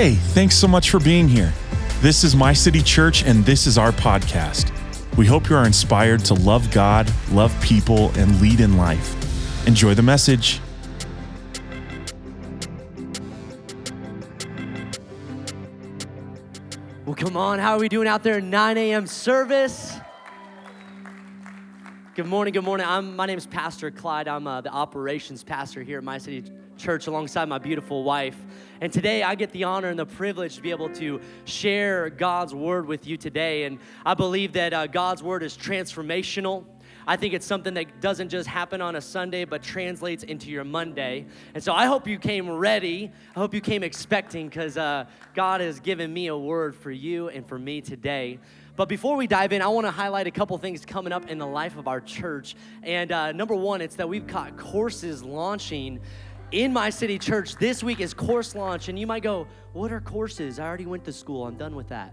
Hey, thanks so much for being here. This is My City Church, and this is our podcast. We hope you are inspired to love God, love people, and lead in life. Enjoy the message. Well, come on. How are we doing out there? 9 a.m. service. Good morning. Good morning. I'm, my name is Pastor Clyde. I'm uh, the operations pastor here at My City Church alongside my beautiful wife. And today I get the honor and the privilege to be able to share God's word with you today. And I believe that uh, God's word is transformational. I think it's something that doesn't just happen on a Sunday, but translates into your Monday. And so I hope you came ready. I hope you came expecting because uh, God has given me a word for you and for me today. But before we dive in, I want to highlight a couple things coming up in the life of our church. And uh, number one, it's that we've got courses launching in my city church. This week is course launch. And you might go, What are courses? I already went to school, I'm done with that.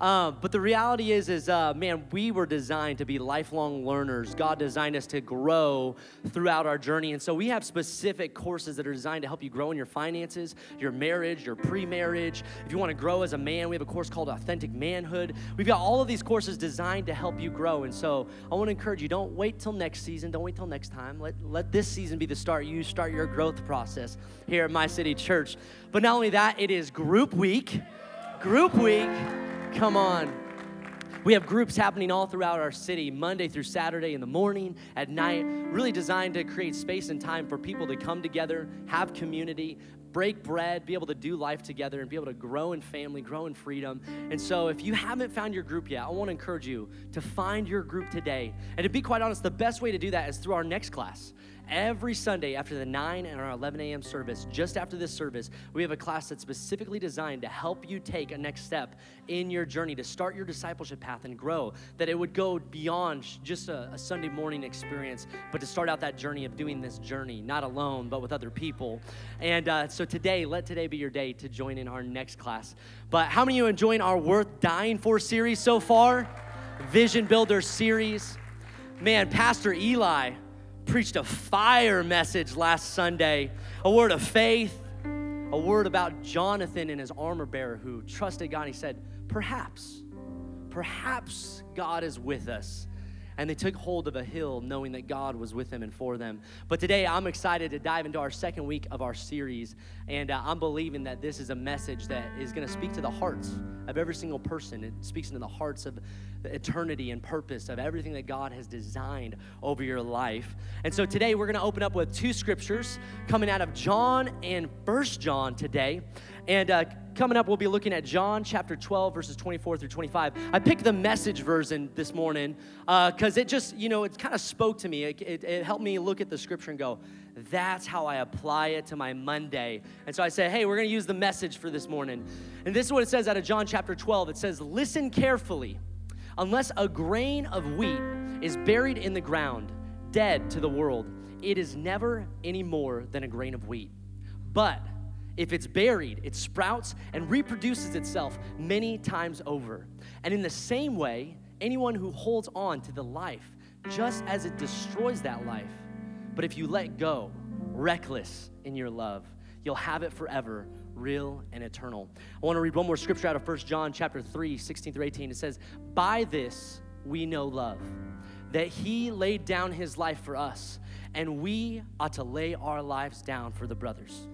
Uh, but the reality is, is uh, man, we were designed to be lifelong learners. God designed us to grow throughout our journey, and so we have specific courses that are designed to help you grow in your finances, your marriage, your pre-marriage. If you want to grow as a man, we have a course called Authentic Manhood. We've got all of these courses designed to help you grow, and so I want to encourage you: don't wait till next season, don't wait till next time. Let let this season be the start. You start your growth process here at My City Church. But not only that, it is Group Week. Group Week. Come on. We have groups happening all throughout our city, Monday through Saturday in the morning, at night, really designed to create space and time for people to come together, have community, break bread, be able to do life together, and be able to grow in family, grow in freedom. And so, if you haven't found your group yet, I want to encourage you to find your group today. And to be quite honest, the best way to do that is through our next class every Sunday after the 9 and our 11 a.m. service, just after this service, we have a class that's specifically designed to help you take a next step in your journey to start your discipleship path and grow. That it would go beyond just a, a Sunday morning experience, but to start out that journey of doing this journey, not alone, but with other people. And uh, so today, let today be your day to join in our next class. But how many of you enjoying our Worth Dying For series so far? Vision Builder series. Man, Pastor Eli preached a fire message last Sunday, a word of faith, a word about Jonathan and his armor bearer who trusted God. He said, Perhaps, perhaps God is with us and they took hold of a hill knowing that God was with them and for them. But today I'm excited to dive into our second week of our series, and uh, I'm believing that this is a message that is going to speak to the hearts of every single person. It speaks into the hearts of the eternity and purpose of everything that God has designed over your life. And so today we're going to open up with two scriptures coming out of John and First John today. And uh, coming up, we'll be looking at John chapter 12, verses 24 through 25. I picked the message version this morning because uh, it just, you know, it kind of spoke to me. It, it, it, helped me look at the scripture and go, that's how I apply it to my Monday. And so I said, hey, we're going to use the message for this morning. And this is what it says out of John chapter 12 it says, Listen carefully. Unless a grain of wheat is buried in the ground, dead to the world, it is never any more than a grain of wheat. But if it's buried, it sprouts and reproduces itself many times over. And in the same way, anyone who holds on to the life, just as it destroys that life, but if you let go, reckless in your love, you'll have it forever, real and eternal. I want to read one more scripture out of 1 John chapter 3, 16 through 18. It says, By this we know love, that he laid down his life for us, and we ought to lay our lives down for the brothers.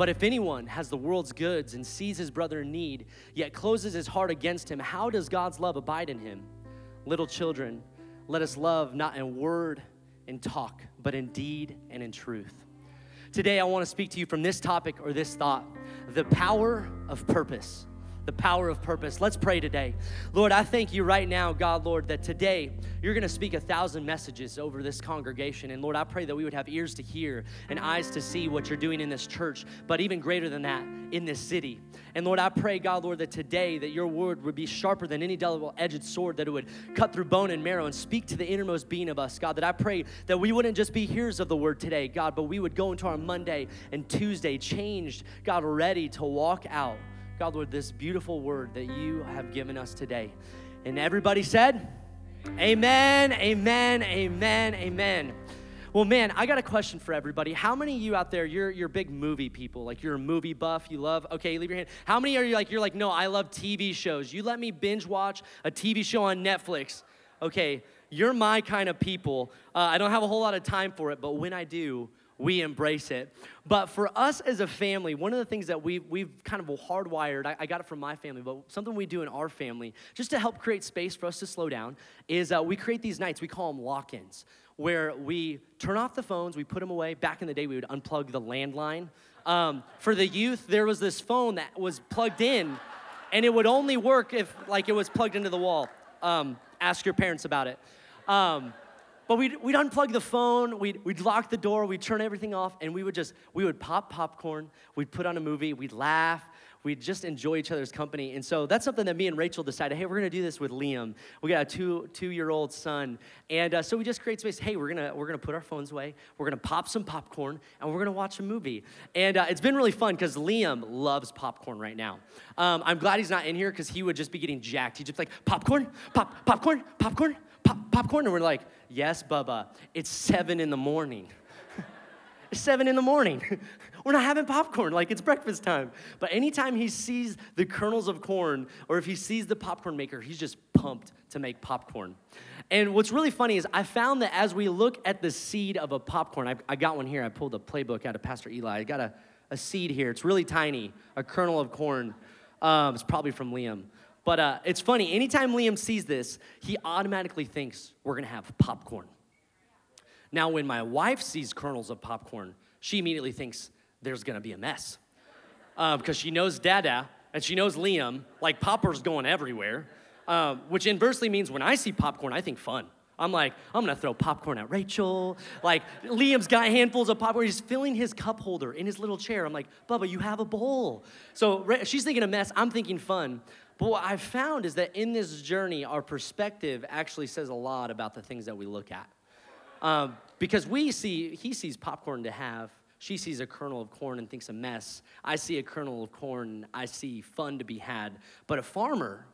But if anyone has the world's goods and sees his brother in need, yet closes his heart against him, how does God's love abide in him? Little children, let us love not in word and talk, but in deed and in truth. Today, I want to speak to you from this topic or this thought the power of purpose the power of purpose. Let's pray today. Lord, I thank you right now, God, Lord, that today you're going to speak a thousand messages over this congregation. And Lord, I pray that we would have ears to hear and eyes to see what you're doing in this church, but even greater than that, in this city. And Lord, I pray, God, Lord, that today that your word would be sharper than any double-edged sword, that it would cut through bone and marrow and speak to the innermost being of us, God. That I pray that we wouldn't just be hearers of the word today, God, but we would go into our Monday and Tuesday changed, God, ready to walk out God, Lord, this beautiful word that you have given us today. And everybody said, Amen, amen, amen, amen. Well, man, I got a question for everybody. How many of you out there, you're, you're big movie people? Like you're a movie buff, you love, okay, leave your hand. How many are you like, you're like, no, I love TV shows. You let me binge watch a TV show on Netflix. Okay, you're my kind of people. Uh, I don't have a whole lot of time for it, but when I do, we embrace it. But for us as a family, one of the things that we've, we've kind of hardwired, I, I got it from my family, but something we do in our family, just to help create space for us to slow down, is uh, we create these nights, we call them lock ins, where we turn off the phones, we put them away. Back in the day, we would unplug the landline. Um, for the youth, there was this phone that was plugged in, and it would only work if, like, it was plugged into the wall. Um, ask your parents about it. Um, but we'd, we'd unplug the phone, we'd, we'd lock the door, we'd turn everything off, and we would just, we would pop popcorn, we'd put on a movie, we'd laugh, we'd just enjoy each other's company. And so that's something that me and Rachel decided, hey, we're gonna do this with Liam. We got a two, two-year-old son. And uh, so we just create space, hey, we're gonna, we're gonna put our phones away, we're gonna pop some popcorn, and we're gonna watch a movie. And uh, it's been really fun because Liam loves popcorn right now. Um, I'm glad he's not in here because he would just be getting jacked. He'd just be like, popcorn, pop, popcorn, popcorn, pop, popcorn. And we're like, yes, Bubba, it's seven in the morning. seven in the morning. We're not having popcorn like it's breakfast time. But anytime he sees the kernels of corn or if he sees the popcorn maker, he's just pumped to make popcorn. And what's really funny is I found that as we look at the seed of a popcorn, I, I got one here. I pulled a playbook out of Pastor Eli. I got a, a seed here. It's really tiny, a kernel of corn. Um, it's probably from Liam. But uh, it's funny, anytime Liam sees this, he automatically thinks we're gonna have popcorn. Now, when my wife sees kernels of popcorn, she immediately thinks there's gonna be a mess. Because uh, she knows Dada and she knows Liam, like popper's going everywhere, uh, which inversely means when I see popcorn, I think fun. I'm like, I'm gonna throw popcorn at Rachel. Like, Liam's got handfuls of popcorn. He's filling his cup holder in his little chair. I'm like, Bubba, you have a bowl. So she's thinking a mess. I'm thinking fun. But what I've found is that in this journey, our perspective actually says a lot about the things that we look at. Um, because we see, he sees popcorn to have, she sees a kernel of corn and thinks a mess. I see a kernel of corn, I see fun to be had. But a farmer,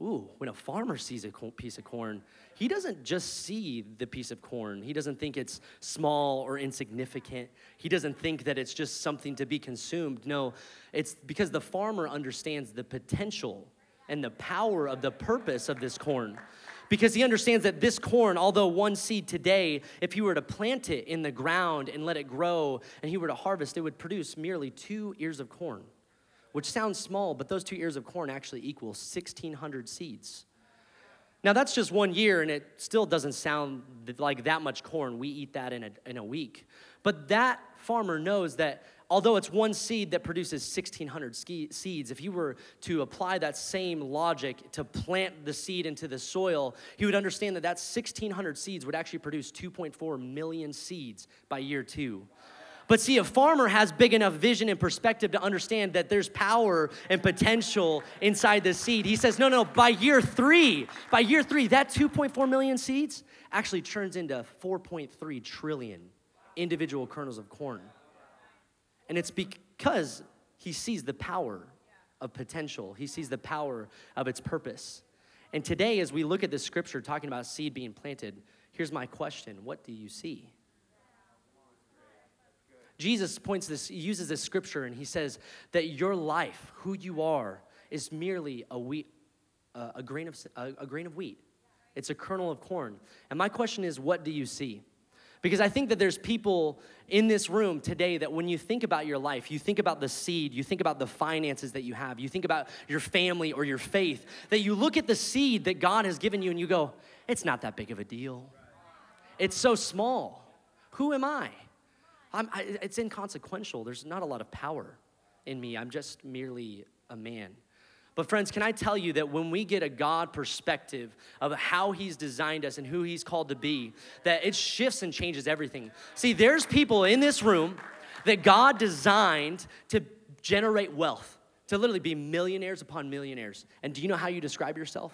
ooh, when a farmer sees a piece of corn, he doesn't just see the piece of corn. He doesn't think it's small or insignificant. He doesn't think that it's just something to be consumed. No, it's because the farmer understands the potential and the power of the purpose of this corn. Because he understands that this corn, although one seed today, if he were to plant it in the ground and let it grow and he were to harvest, it would produce merely two ears of corn, which sounds small, but those two ears of corn actually equal 1,600 seeds. Now, that's just one year, and it still doesn't sound like that much corn. We eat that in a, in a week. But that farmer knows that although it's one seed that produces 1,600 seeds, if you were to apply that same logic to plant the seed into the soil, he would understand that that 1,600 seeds would actually produce 2.4 million seeds by year two. But see, a farmer has big enough vision and perspective to understand that there's power and potential inside the seed. He says, no, no, by year three, by year three, that 2.4 million seeds actually turns into 4.3 trillion individual kernels of corn. And it's because he sees the power of potential, he sees the power of its purpose. And today, as we look at this scripture talking about seed being planted, here's my question What do you see? Jesus points this, he uses this scripture, and he says that your life, who you are, is merely a wheat, uh, a grain of a, a grain of wheat. It's a kernel of corn. And my question is, what do you see? Because I think that there's people in this room today that when you think about your life, you think about the seed, you think about the finances that you have, you think about your family or your faith, that you look at the seed that God has given you and you go, it's not that big of a deal. It's so small. Who am I? I it's inconsequential. There's not a lot of power in me. I'm just merely a man. But, friends, can I tell you that when we get a God perspective of how He's designed us and who He's called to be, that it shifts and changes everything. See, there's people in this room that God designed to generate wealth, to literally be millionaires upon millionaires. And do you know how you describe yourself?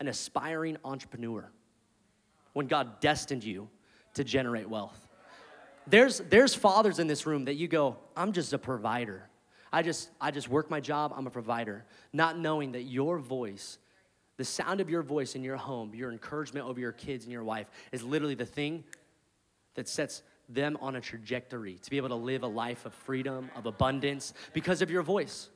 An aspiring entrepreneur. When God destined you to generate wealth. There's, there's fathers in this room that you go, I'm just a provider. I just, I just work my job, I'm a provider, not knowing that your voice, the sound of your voice in your home, your encouragement over your kids and your wife is literally the thing that sets them on a trajectory to be able to live a life of freedom, of abundance, because of your voice.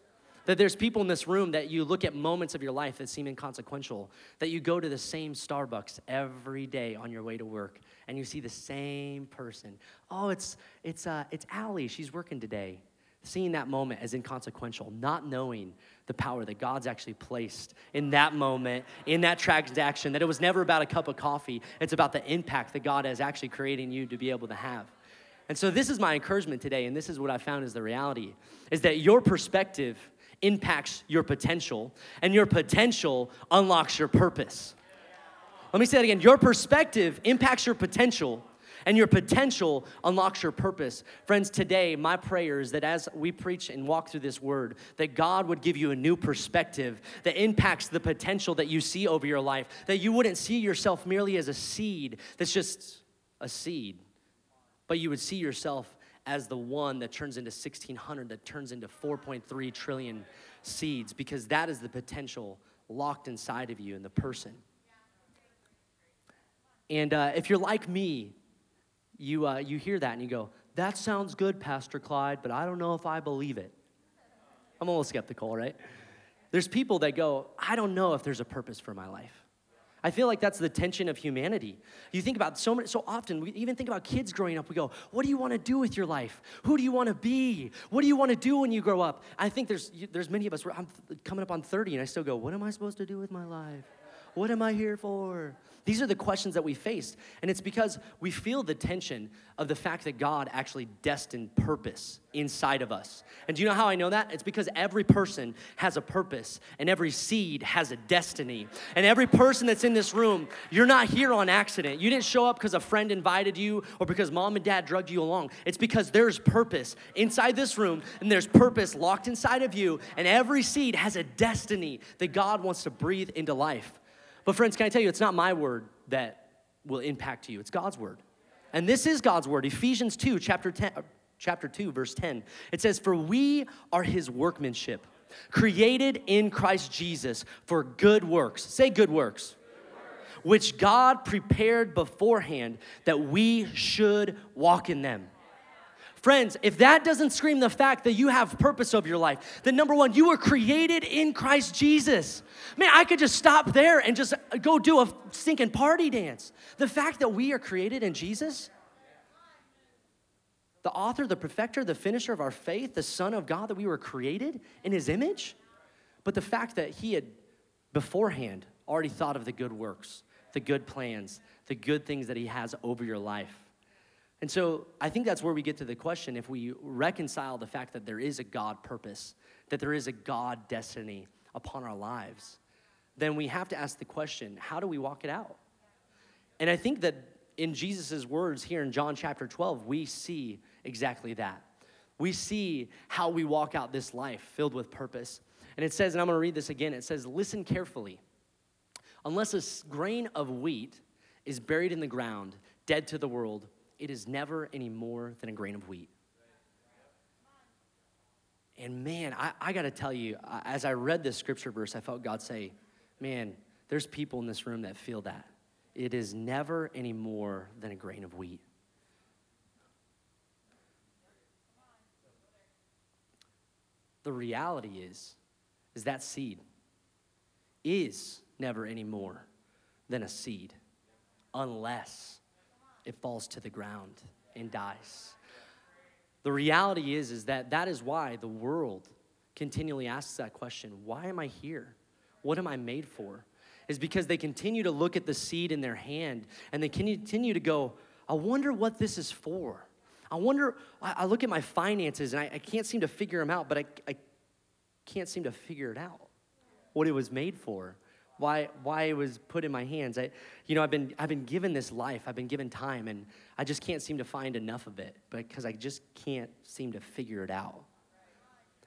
That there's people in this room that you look at moments of your life that seem inconsequential, that you go to the same Starbucks every day on your way to work and you see the same person. Oh, it's, it's, uh, it's Allie, she's working today. Seeing that moment as inconsequential, not knowing the power that God's actually placed in that moment, in that transaction, that it was never about a cup of coffee, it's about the impact that God is actually creating you to be able to have. And so this is my encouragement today, and this is what I found is the reality, is that your perspective impacts your potential, and your potential unlocks your purpose. Let me say that again. Your perspective impacts your potential, and your potential unlocks your purpose. Friends, today, my prayer is that as we preach and walk through this word, that God would give you a new perspective that impacts the potential that you see over your life, that you wouldn't see yourself merely as a seed that's just a seed, but you would see yourself as the one that turns into 1600 that turns into 4.3 trillion seeds because that is the potential locked inside of you in the person and uh, if you're like me you, uh, you hear that and you go that sounds good pastor clyde but i don't know if i believe it i'm a little skeptical right there's people that go i don't know if there's a purpose for my life I feel like that's the tension of humanity. You think about so many, so often, we even think about kids growing up. We go, "What do you want to do with your life? Who do you want to be? What do you want to do when you grow up?" I think there's there's many of us. I'm coming up on 30, and I still go, "What am I supposed to do with my life? What am I here for?" These are the questions that we face. And it's because we feel the tension of the fact that God actually destined purpose inside of us. And do you know how I know that? It's because every person has a purpose and every seed has a destiny. And every person that's in this room, you're not here on accident. You didn't show up because a friend invited you or because mom and dad drugged you along. It's because there's purpose inside this room and there's purpose locked inside of you. And every seed has a destiny that God wants to breathe into life. But, friends, can I tell you, it's not my word that will impact you, it's God's word. And this is God's word. Ephesians 2, chapter 10, uh, chapter 2, verse 10. It says, For we are his workmanship, created in Christ Jesus for good works. Say good works. Which God prepared beforehand that we should walk in them. Friends, if that doesn't scream the fact that you have purpose of your life, then number one, you were created in Christ Jesus. Man, I could just stop there and just go do a stinking party dance. The fact that we are created in Jesus, the author, the perfecter, the finisher of our faith, the Son of God, that we were created in His image, but the fact that He had beforehand already thought of the good works, the good plans, the good things that He has over your life. And so I think that's where we get to the question if we reconcile the fact that there is a God purpose, that there is a God destiny upon our lives, then we have to ask the question how do we walk it out? And I think that in Jesus' words here in John chapter 12, we see exactly that. We see how we walk out this life filled with purpose. And it says, and I'm gonna read this again it says, Listen carefully. Unless a grain of wheat is buried in the ground, dead to the world, it is never any more than a grain of wheat. And man, I, I got to tell you, as I read this scripture verse, I felt God say, man, there's people in this room that feel that. It is never any more than a grain of wheat. The reality is, is that seed is never any more than a seed unless it falls to the ground and dies. The reality is, is that that is why the world continually asks that question why am I here? What am I made for? Is because they continue to look at the seed in their hand and they continue to go, I wonder what this is for. I wonder, I, look at my finances and I, I, can't seem to figure them out, but I, I can't seem to figure it out, what it was made for why, why it was put in my hands. I, you know, I've been, I've been given this life, I've been given time, and I just can't seem to find enough of it because I just can't seem to figure it out.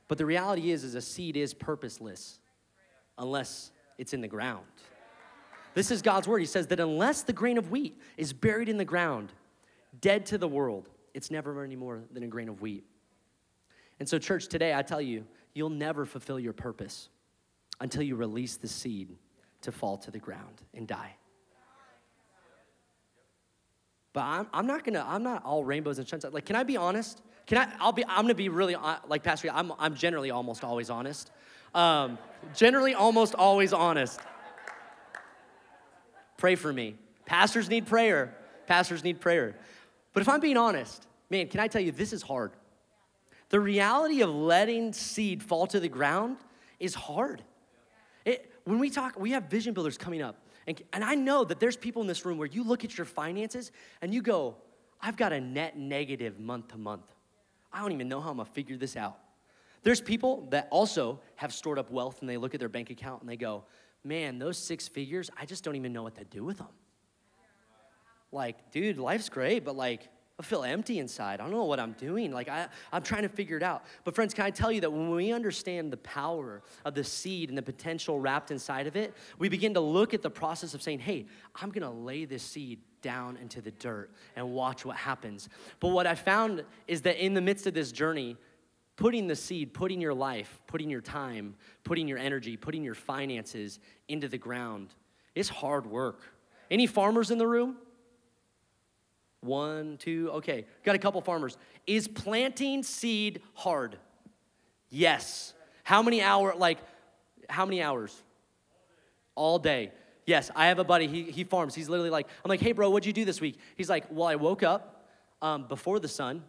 But the reality is, is a seed is purposeless unless it's in the ground. This is God's word. He says that unless the grain of wheat is buried in the ground, dead to the world, it's never any more than a grain of wheat. And so, church, today I tell you, you'll never fulfill your purpose until you release the seed to fall to the ground and die. But I'm, I'm not gonna, I'm not all rainbows and sunshine. Like, can I be honest? Can I, I'll be, I'm gonna be really, like Pastor, I'm, I'm generally almost always honest. Um, generally almost always honest. Pray for me. Pastors need prayer. Pastors need prayer. But if I'm being honest, man, can I tell you, this is hard. The reality of letting seed fall to the ground is hard. When we talk, we have vision builders coming up. And, and I know that there's people in this room where you look at your finances and you go, I've got a net negative month to month. I don't even know how I'm gonna figure this out. There's people that also have stored up wealth and they look at their bank account and they go, man, those six figures, I just don't even know what to do with them. Like, dude, life's great, but like, I feel empty inside. I don't know what I'm doing. Like, I, I'm trying to figure it out. But, friends, can I tell you that when we understand the power of the seed and the potential wrapped inside of it, we begin to look at the process of saying, hey, I'm gonna lay this seed down into the dirt and watch what happens. But what I found is that in the midst of this journey, putting the seed, putting your life, putting your time, putting your energy, putting your finances into the ground, is hard work. Any farmers in the room? One, two, okay. Got a couple farmers. Is planting seed hard? Yes. How many hour like how many hours? All day. Yes, I have a buddy, he, he farms. He's literally like, I'm like, hey bro, what'd you do this week? He's like, well, I woke up um, before the sun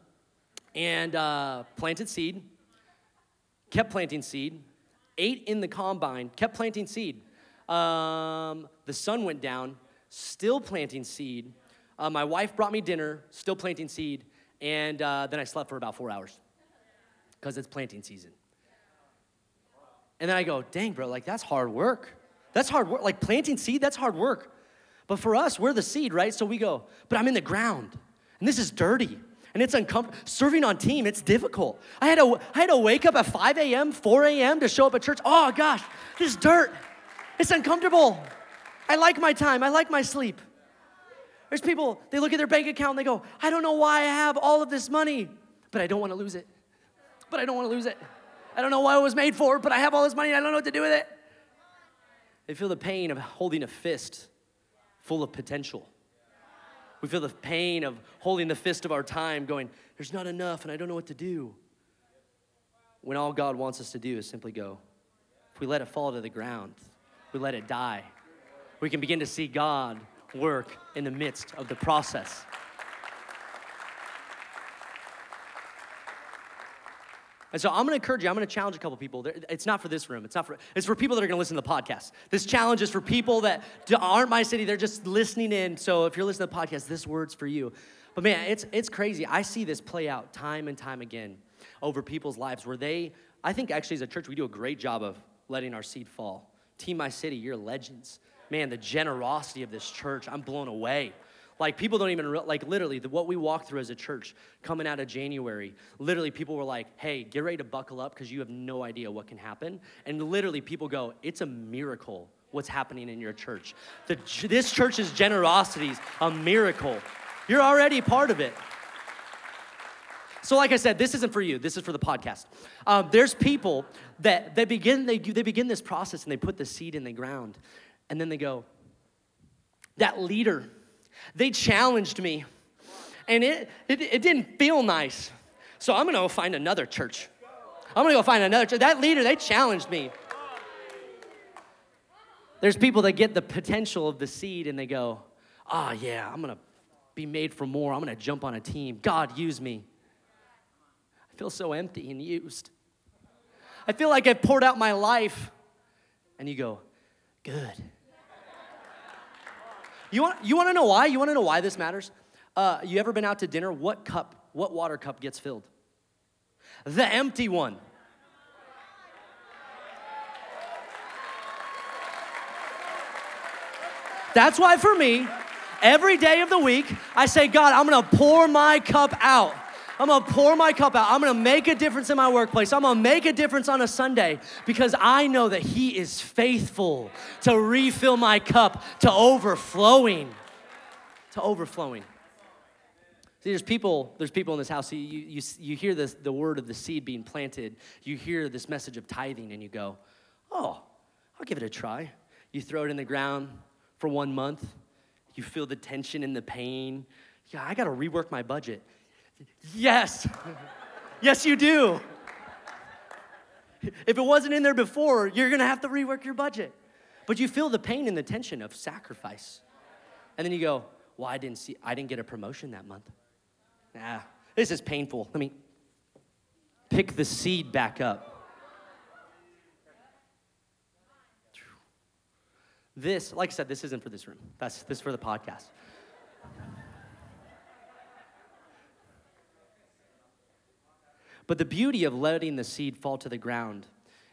and uh, planted seed, kept planting seed, ate in the combine, kept planting seed. Um, the sun went down, still planting seed, uh, my wife brought me dinner, still planting seed, and uh, then I slept for about four hours because it's planting season. And then I go, dang, bro, like that's hard work. That's hard work. Like planting seed, that's hard work. But for us, we're the seed, right? So we go, but I'm in the ground, and this is dirty. And it's uncomfortable. Serving on team, it's difficult. I had, to, I had to wake up at 5 a.m., 4 a.m. to show up at church. Oh gosh, this dirt. It's uncomfortable. I like my time, I like my sleep. There's people, they look at their bank account and they go, I don't know why I have all of this money, but I don't want to lose it. But I don't want to lose it. I don't know why it was made for, but I have all this money and I don't know what to do with it. They feel the pain of holding a fist full of potential. We feel the pain of holding the fist of our time, going, There's not enough and I don't know what to do. When all God wants us to do is simply go, if we let it fall to the ground, we let it die, we can begin to see God work in the midst of the process. And so I'm gonna encourage you, I'm gonna challenge a couple people. It's not for this room, it's not for, it's for people that are gonna listen to the podcast. This challenge is for people that aren't my city, they're just listening in. So if you're listening to the podcast, this word's for you. But man, it's, it's crazy. I see this play out time and time again over people's lives where they, I think actually as a church, we do a great job of letting our seed fall. Team My City, you're legends man, the generosity of this church, I'm blown away. Like people don't even like literally the, what we walked through as a church coming out of January. Literally, people were like, "Hey, get ready to buckle up because you have no idea what can happen." And literally, people go, "It's a miracle what's happening in your church. The, this church's generosity is a miracle. You're already part of it." So, like I said, this isn't for you. This is for the podcast. Um, there's people that they begin they, they begin this process and they put the seed in the ground, and then they go, that leader, they challenged me. And it, it, it didn't feel nice. So I'm gonna go find another church. I'm gonna go find another church. That leader, they challenged me. There's people that get the potential of the seed and they go, oh, yeah, I'm gonna be made for more. I'm gonna jump on a team. God, use me. I feel so empty and used. I feel like I've poured out my life. And you go, good. You want, you want to know why? You want to know why this matters? Uh, you ever been out to dinner? What cup, what water cup gets filled? The empty one. That's why for me, every day of the week, I say, God, I'm gonna pour my cup out. I'm gonna pour my cup out. I'm gonna make a difference in my workplace. I'm gonna make a difference on a Sunday because I know that He is faithful to refill my cup to overflowing. To overflowing. See, there's people, there's people in this house. You, you, you hear this, the word of the seed being planted. You hear this message of tithing, and you go, oh, I'll give it a try. You throw it in the ground for one month. You feel the tension and the pain Yeah, I got to rework my budget. Yes. yes, you do. If it wasn't in there before, you're going to have to rework your budget. But you feel the pain and the tension of sacrifice. And then you go, "Well, I didn't see I didn't get a promotion that month." Nah, this is painful. Let me pick the seed back up. This, like I said, this isn't for this room. That's this is for the podcast. But the beauty of letting the seed fall to the ground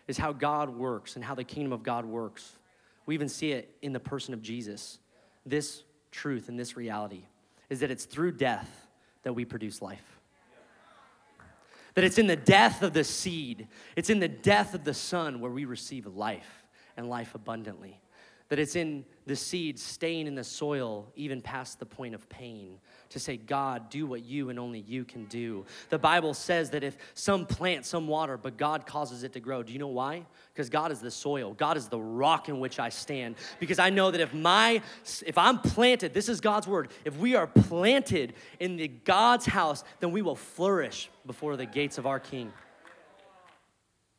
is how God works and how the kingdom of God works. We even see it in the person of Jesus. This truth and this reality is that it's through death that we produce life. That it's in the death of the seed, it's in the death of the son where we receive life and life abundantly that it's in the seed staying in the soil even past the point of pain to say god do what you and only you can do. The bible says that if some plant some water but god causes it to grow do you know why? Because god is the soil. God is the rock in which i stand. Because i know that if my if i'm planted this is god's word if we are planted in the god's house then we will flourish before the gates of our king.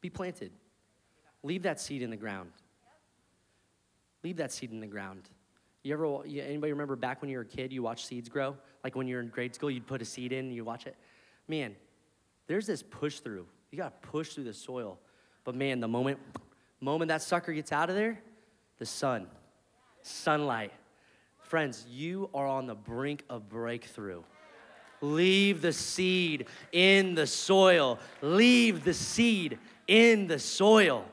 Be planted. Leave that seed in the ground Leave that seed in the ground. You ever, anybody remember back when you were a kid, you watched seeds grow? Like when you're in grade school, you'd put a seed in and you watch it? Man, there's this push through. You gotta push through the soil. But man, the moment, moment that sucker gets out of there, the sun, sunlight. Friends, you are on the brink of breakthrough. Leave the seed in the soil. Leave the seed in the soil.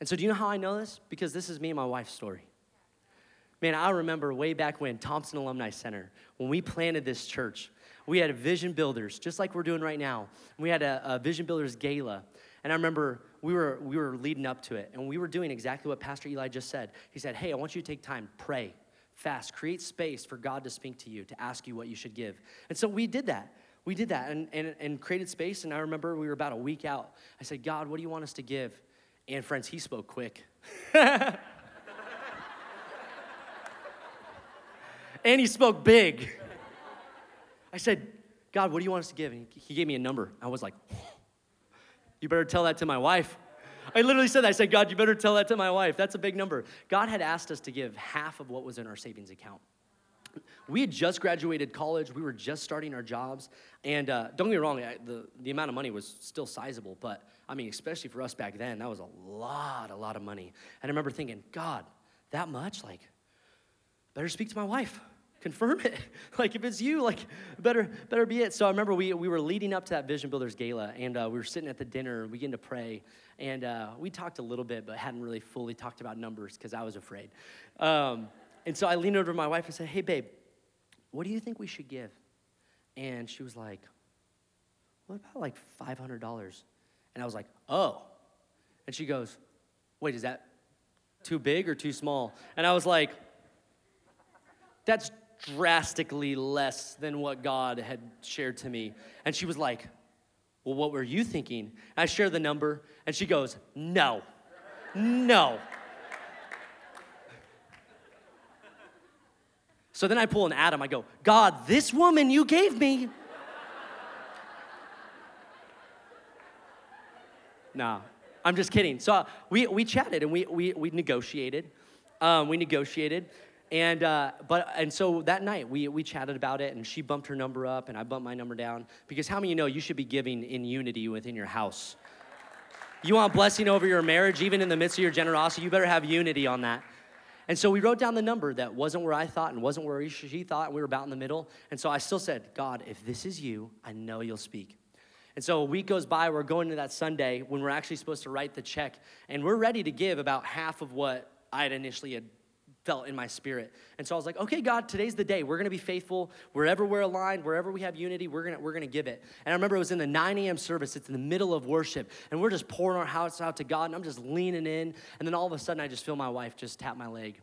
And so, do you know how I know this? Because this is me and my wife's story. Man, I remember way back when, Thompson Alumni Center, when we planted this church, we had vision builders, just like we're doing right now. We had a, a vision builders gala. And I remember we were, we were leading up to it, and we were doing exactly what Pastor Eli just said. He said, Hey, I want you to take time, pray, fast, create space for God to speak to you, to ask you what you should give. And so we did that. We did that and, and, and created space. And I remember we were about a week out. I said, God, what do you want us to give? And friends, he spoke quick. and he spoke big. I said, God, what do you want us to give? And he gave me a number. I was like, you better tell that to my wife. I literally said that. I said, God, you better tell that to my wife. That's a big number. God had asked us to give half of what was in our savings account. We had just graduated college. We were just starting our jobs. And uh, don't get me wrong, the, the amount of money was still sizable. But I mean, especially for us back then, that was a lot, a lot of money. And I remember thinking, God, that much? Like, better speak to my wife. Confirm it. like, if it's you, like, better, better be it. So I remember we, we were leading up to that Vision Builders Gala, and uh, we were sitting at the dinner, we beginning to pray. And uh, we talked a little bit, but hadn't really fully talked about numbers because I was afraid. Um, and so I leaned over to my wife and said, Hey, babe, what do you think we should give? And she was like, What about like $500? And I was like, Oh. And she goes, Wait, is that too big or too small? And I was like, That's drastically less than what God had shared to me. And she was like, Well, what were you thinking? I shared the number, and she goes, No, no. So then I pull an Adam. I go, God, this woman you gave me. nah, I'm just kidding. So uh, we, we chatted and we, we, we negotiated. Um, we negotiated. And, uh, but, and so that night we, we chatted about it and she bumped her number up and I bumped my number down. Because how many you know you should be giving in unity within your house? You want blessing over your marriage, even in the midst of your generosity, you better have unity on that. And so we wrote down the number that wasn't where I thought and wasn't where she thought, and we were about in the middle. And so I still said, God, if this is you, I know you'll speak. And so a week goes by, we're going to that Sunday when we're actually supposed to write the check, and we're ready to give about half of what I had initially had felt in my spirit. And so I was like, okay, God, today's the day. We're gonna be faithful. Wherever we're aligned, wherever we have unity, we're gonna, we're gonna give it. And I remember it was in the 9 a.m. service, it's in the middle of worship, and we're just pouring our hearts out to God, and I'm just leaning in. And then all of a sudden, I just feel my wife just tap my leg.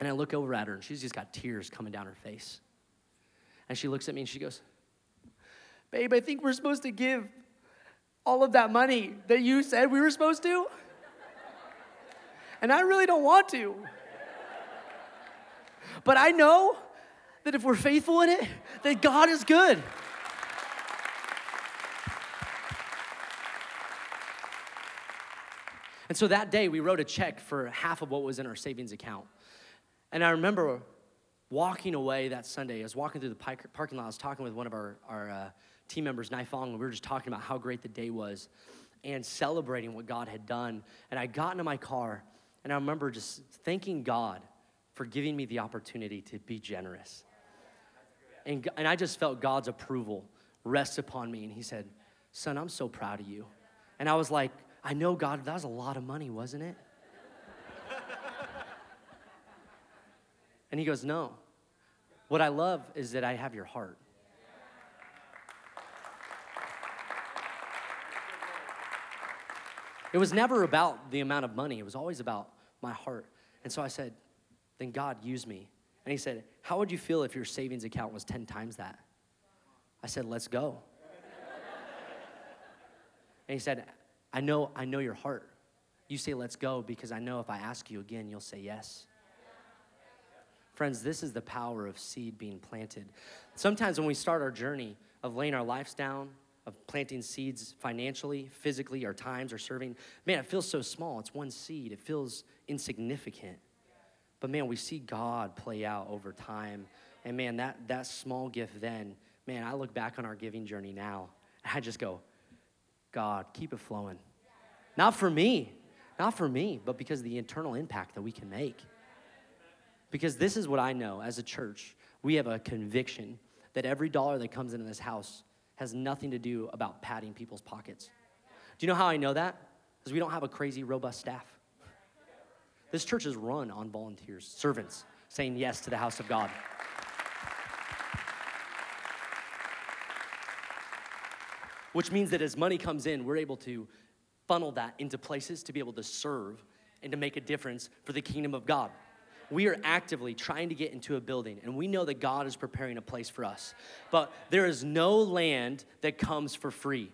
And I look over at her, and she's just got tears coming down her face. And she looks at me and she goes, Babe, I think we're supposed to give all of that money that you said we were supposed to. And I really don't want to. But I know that if we're faithful in it, that God is good. And so that day, we wrote a check for half of what was in our savings account. And I remember walking away that Sunday. I was walking through the parking lot. I was talking with one of our, our uh, team members, Naifong, and we were just talking about how great the day was and celebrating what God had done. And I got into my car, and I remember just thanking God for giving me the opportunity to be generous. And, and I just felt God's approval rest upon me. And He said, Son, I'm so proud of you. And I was like, I know, God, that was a lot of money, wasn't it? and He goes, No. What I love is that I have your heart. It was never about the amount of money, it was always about my heart. And so I said, then God, use me. And he said, How would you feel if your savings account was 10 times that? I said, Let's go. and he said, I know, I know your heart. You say, Let's go, because I know if I ask you again, you'll say yes. Friends, this is the power of seed being planted. Sometimes when we start our journey of laying our lives down, of planting seeds financially, physically, our times, or serving, man, it feels so small. It's one seed, it feels insignificant. But man, we see God play out over time. And man, that, that small gift then, man, I look back on our giving journey now, and I just go, God, keep it flowing. Not for me, not for me, but because of the internal impact that we can make. Because this is what I know as a church, we have a conviction that every dollar that comes into this house has nothing to do about padding people's pockets. Do you know how I know that? Because we don't have a crazy, robust staff. This church is run on volunteers, servants, saying yes to the house of God. Which means that as money comes in, we're able to funnel that into places to be able to serve and to make a difference for the kingdom of God. We are actively trying to get into a building, and we know that God is preparing a place for us. But there is no land that comes for free.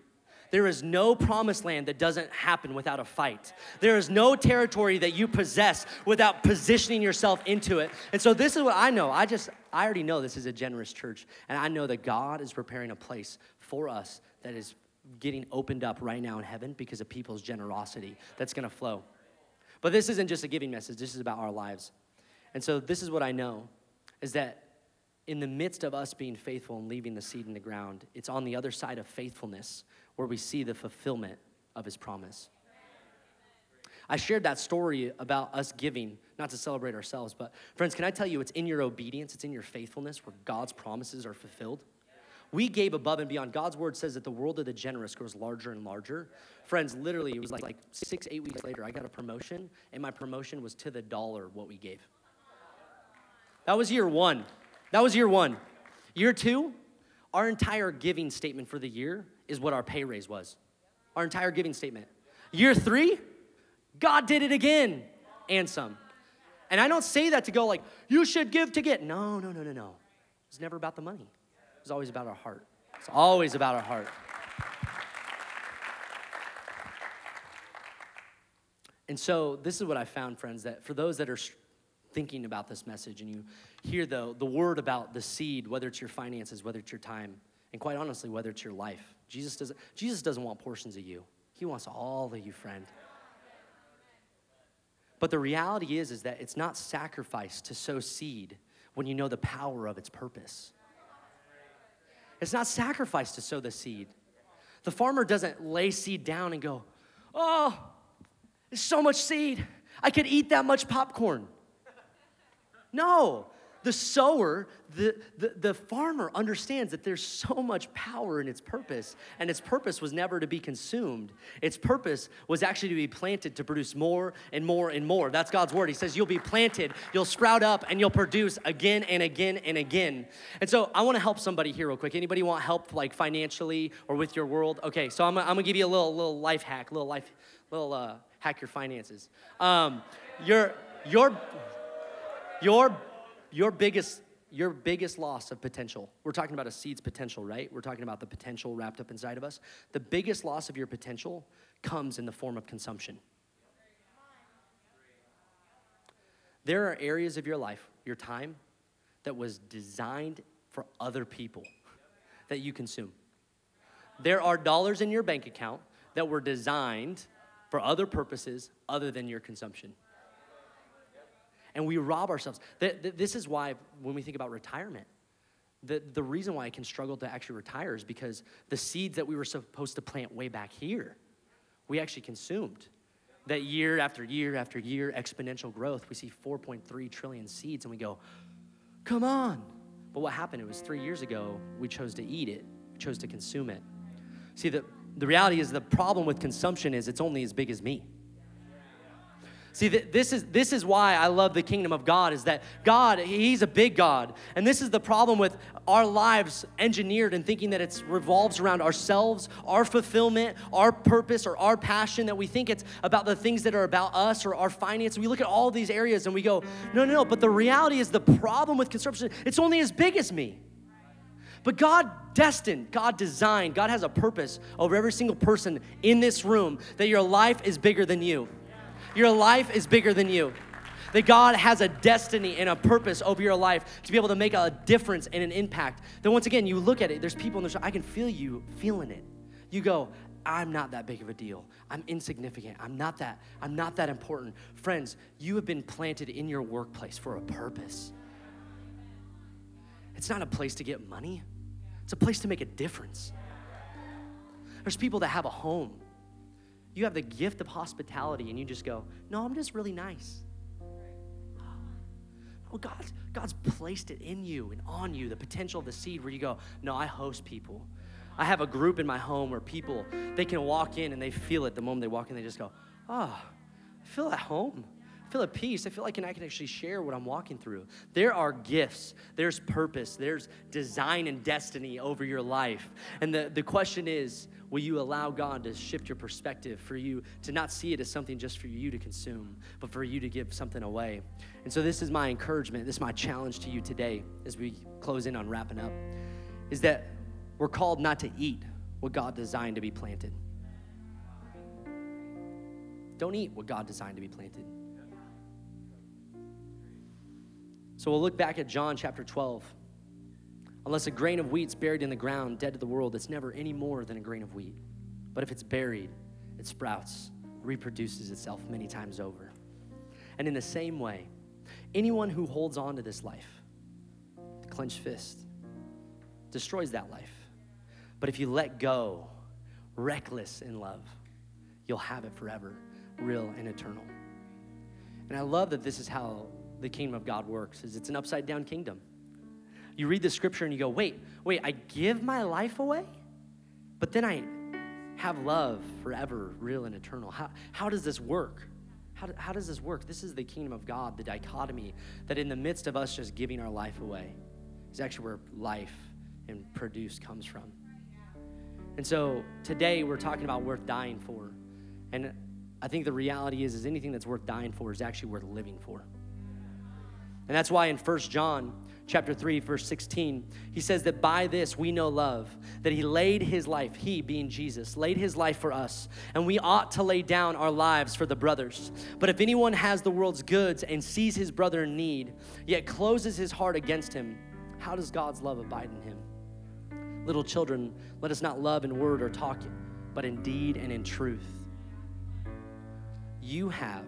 There is no promised land that doesn't happen without a fight. There is no territory that you possess without positioning yourself into it. And so this is what I know. I just, I already know this is a generous church. And I know that God is preparing a place for us that is getting opened up right now in heaven because of people's generosity that's gonna flow. But this isn't just a giving message, this is about our lives. And so this is what I know is that in the midst of us being faithful and leaving the seed in the ground, it's on the other side of faithfulness where we see the fulfillment of his promise. I shared that story about us giving, not to celebrate ourselves, but friends, can I tell you, it's in your obedience, it's in your faithfulness where God's promises are fulfilled. We gave above and beyond. God's word says that the world of the generous grows larger and larger. Friends, literally, it was like, like six, eight weeks later, I got a promotion, and my promotion was to the dollar what we gave. That was year one. That was year one. Year two, our entire giving statement for the year is what our pay raise was. Our entire giving statement. Year three, God did it again and some. And I don't say that to go like, you should give to get. No, no, no, no, no. It's never about the money. It's always about our heart. It's always about our heart. And so, this is what I found, friends, that for those that are thinking about this message and you hear though, the word about the seed, whether it's your finances, whether it's your time, and quite honestly, whether it's your life, Jesus doesn't, Jesus doesn't want portions of you. He wants all of you, friend. But the reality is, is that it's not sacrifice to sow seed when you know the power of its purpose. It's not sacrifice to sow the seed. The farmer doesn't lay seed down and go, oh, there's so much seed. I could eat that much popcorn. No, the sower, the, the, the, farmer understands that there's so much power in its purpose, and its purpose was never to be consumed. Its purpose was actually to be planted to produce more and more and more. That's God's word. He says, You'll be planted, you'll sprout up, and you'll produce again and again and again. And so I wanna help somebody here, real quick. Anybody want help, like financially or with your world? Okay, so I'm, I'm gonna give you a little, little life hack, little life, little uh, hack your finances. Um, your, your, your your biggest your biggest loss of potential we're talking about a seed's potential right we're talking about the potential wrapped up inside of us the biggest loss of your potential comes in the form of consumption there are areas of your life your time that was designed for other people that you consume. There are dollars in your bank account that were designed for other purposes other than your consumption. And we rob ourselves. This is why, when we think about retirement, the, the reason why I can struggle to actually retire is because the seeds that we were supposed to plant way back here, we actually consumed. That year after year after year, exponential growth, we see 4.3 trillion seeds, and we go, come on. But what happened? It was three years ago, we chose to eat it, we chose to consume it. See, the, the reality is the problem with consumption is it's only as big as me. See, this is, this is why I love the kingdom of God, is that God, He's a big God. And this is the problem with our lives engineered and thinking that it revolves around ourselves, our fulfillment, our purpose, or our passion, that we think it's about the things that are about us or our finance. We look at all these areas and we go, no, no, no. But the reality is the problem with consumption, it's only as big as me. But God destined, God designed, God has a purpose over every single person in this room that your life is bigger than you. Your life is bigger than you. That God has a destiny and a purpose over your life to be able to make a difference and an impact. Then once again, you look at it, there's people in the I can feel you feeling it. You go, I'm not that big of a deal. I'm insignificant. I'm not that, I'm not that important. Friends, you have been planted in your workplace for a purpose. It's not a place to get money. It's a place to make a difference. There's people that have a home. You have the gift of hospitality, and you just go, No, I'm just really nice. Well, God's, God's placed it in you and on you, the potential of the seed where you go, No, I host people. I have a group in my home where people, they can walk in and they feel it the moment they walk in, they just go, Oh, I feel at home feel at peace. I feel like I can actually share what I'm walking through. There are gifts, there's purpose, there's design and destiny over your life. And the, the question is will you allow God to shift your perspective for you to not see it as something just for you to consume, but for you to give something away? And so, this is my encouragement, this is my challenge to you today as we close in on wrapping up is that we're called not to eat what God designed to be planted. Don't eat what God designed to be planted. So we'll look back at John chapter 12. Unless a grain of wheat's buried in the ground, dead to the world, it's never any more than a grain of wheat. But if it's buried, it sprouts, reproduces itself many times over. And in the same way, anyone who holds on to this life, the clenched fist, destroys that life. But if you let go, reckless in love, you'll have it forever, real and eternal. And I love that this is how the kingdom of God works is it's an upside down kingdom. You read the scripture and you go, wait, wait, I give my life away, but then I have love forever, real and eternal. How, how does this work? How, how does this work? This is the kingdom of God, the dichotomy that in the midst of us just giving our life away is actually where life and produce comes from. And so today we're talking about worth dying for. And I think the reality is, is anything that's worth dying for is actually worth living for. And that's why in 1 John chapter 3 verse 16 he says that by this we know love that he laid his life he being jesus laid his life for us and we ought to lay down our lives for the brothers. But if anyone has the world's goods and sees his brother in need yet closes his heart against him how does god's love abide in him? Little children let us not love in word or talk but in deed and in truth. You have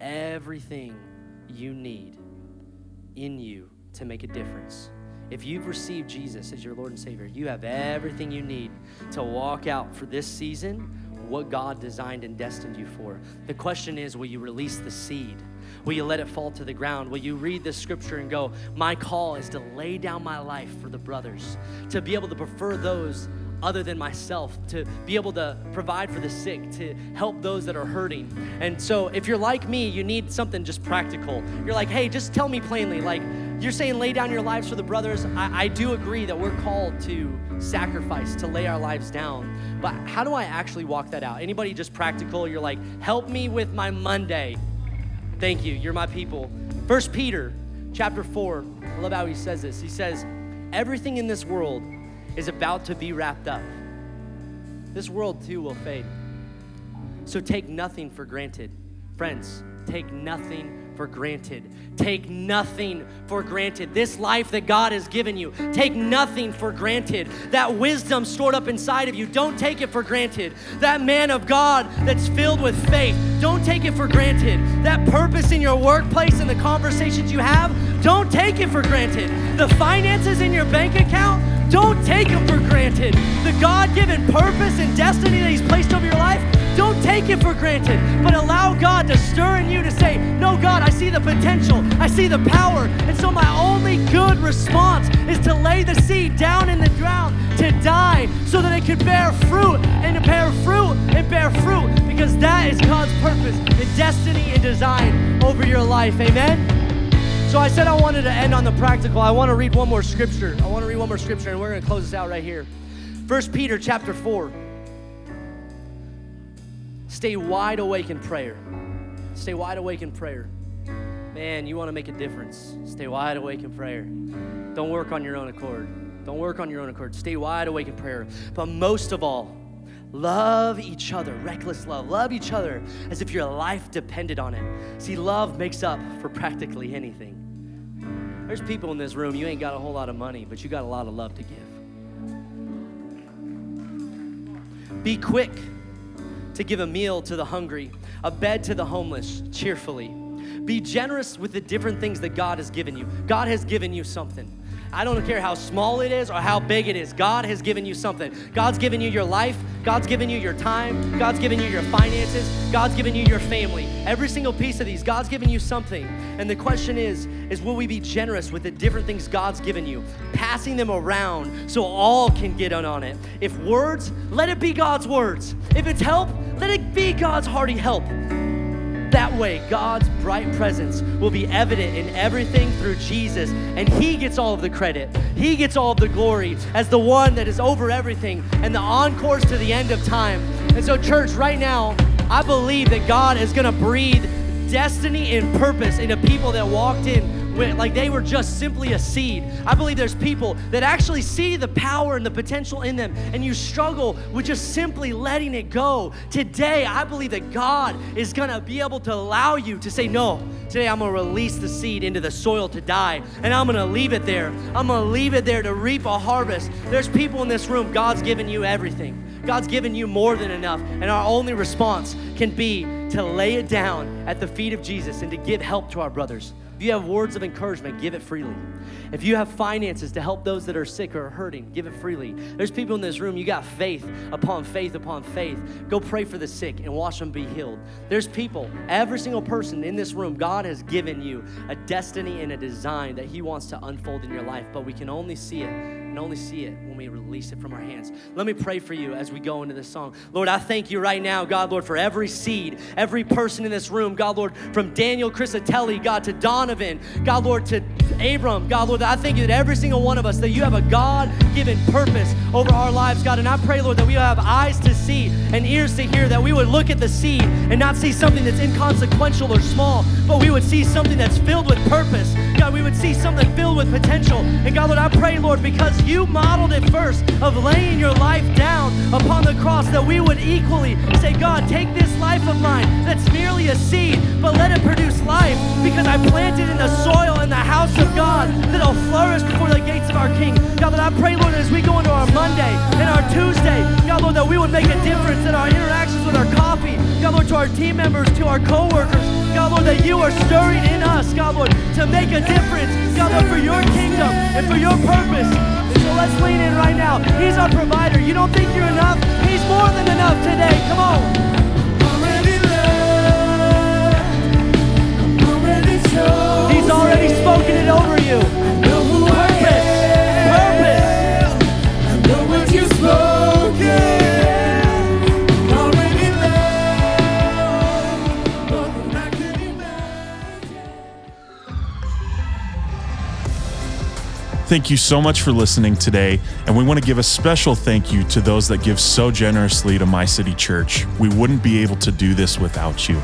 everything you need in you to make a difference. If you've received Jesus as your Lord and Savior, you have everything you need to walk out for this season what God designed and destined you for. The question is will you release the seed? Will you let it fall to the ground? Will you read the scripture and go, My call is to lay down my life for the brothers, to be able to prefer those other than myself, to be able to provide for the sick, to help those that are hurting. And so, if you're like me, you need something just practical. You're like, hey, just tell me plainly. Like, you're saying lay down your lives for the brothers. I, I do agree that we're called to sacrifice, to lay our lives down. But how do I actually walk that out? Anybody just practical? You're like, help me with my Monday. Thank you. You're my people. First Peter chapter 4. I love how he says this. He says, everything in this world is about to be wrapped up. This world too will fade. So take nothing for granted. Friends, take nothing for granted. Take nothing for granted. This life that God has given you, take nothing for granted. That wisdom stored up inside of you, don't take it for granted. That man of God that's filled with faith, don't take it for granted. That purpose in your workplace and the conversations you have, don't take it for granted. The finances in your bank account, don't take them for granted. The God given purpose and destiny that He's placed over your life, take it for granted, but allow God to stir in you to say, No, God, I see the potential, I see the power. And so my only good response is to lay the seed down in the ground to die so that it could bear fruit and to bear fruit and bear fruit because that is God's purpose and destiny and design over your life. Amen. So I said I wanted to end on the practical. I want to read one more scripture. I want to read one more scripture and we're going to close this out right here. First Peter chapter 4. Stay wide awake in prayer. Stay wide awake in prayer. Man, you want to make a difference. Stay wide awake in prayer. Don't work on your own accord. Don't work on your own accord. Stay wide awake in prayer. But most of all, love each other. Reckless love. Love each other as if your life depended on it. See, love makes up for practically anything. There's people in this room, you ain't got a whole lot of money, but you got a lot of love to give. Be quick to give a meal to the hungry, a bed to the homeless cheerfully. Be generous with the different things that God has given you. God has given you something. I don't care how small it is or how big it is. God has given you something. God's given you your life. God's given you your time. God's given you your finances. God's given you your family. Every single piece of these, God's given you something. And the question is, is will we be generous with the different things God's given you, passing them around so all can get in on it? If words, let it be God's words. If it's help, let it be God's hearty help. That way, God's bright presence will be evident in everything through Jesus, and He gets all of the credit. He gets all of the glory as the one that is over everything and the encores to the end of time. And so, church, right now, I believe that God is going to breathe destiny and purpose into people that walked in like they were just simply a seed. I believe there's people that actually see the power and the potential in them, and you struggle with just simply letting it go. Today, I believe that God is gonna be able to allow you to say, No, today I'm gonna release the seed into the soil to die, and I'm gonna leave it there. I'm gonna leave it there to reap a harvest. There's people in this room, God's given you everything. God's given you more than enough, and our only response can be to lay it down at the feet of Jesus and to give help to our brothers. If you have words of encouragement, give it freely. If you have finances to help those that are sick or hurting, give it freely. There's people in this room, you got faith upon faith upon faith. Go pray for the sick and watch them be healed. There's people, every single person in this room, God has given you a destiny and a design that He wants to unfold in your life, but we can only see it and only see it when we release it from our hands. Let me pray for you as we go into this song. Lord, I thank you right now, God, Lord, for every seed, every person in this room, God, Lord, from Daniel Crisatelli, God, to Donovan, God, Lord, to Abram, God, Lord, I thank you that every single one of us, that you have a God given purpose over our lives, God. And I pray, Lord, that we have eyes to see and ears to hear, that we would look at the seed and not see something that's inconsequential or small, but we would see something that's filled with purpose. God, we would see something filled with potential. And God, Lord, I pray, Lord, because you modeled it first of laying your life down upon the cross, that we would equally say, God, take this life of mine that's merely a seed, but let it produce life because I planted in the soil in the house of God that'll flourish before the gates of our King. God, that I pray, Lord, as we go into our Monday and our Tuesday, God, Lord, that we would make a difference in our interactions with our coffee. God, Lord, to our team members, to our co-workers. God, Lord, that you are stirring in us, God, Lord, to make a difference, God, Lord, for your kingdom and for your purpose. And So let's lean in right now. He's our provider. You don't think you're enough? He's more than enough today. Come on. Thank you so much for listening today, and we want to give a special thank you to those that give so generously to My City Church. We wouldn't be able to do this without you.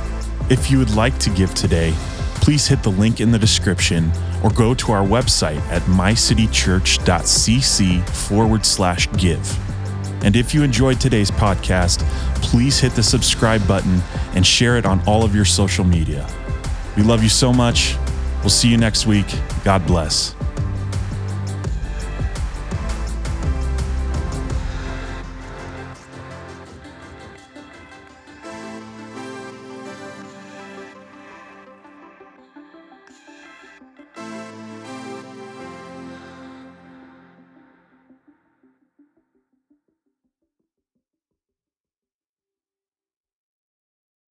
If you would like to give today, please hit the link in the description or go to our website at mycitychurch.cc forward slash give. And if you enjoyed today's podcast, please hit the subscribe button and share it on all of your social media. We love you so much. We'll see you next week. God bless.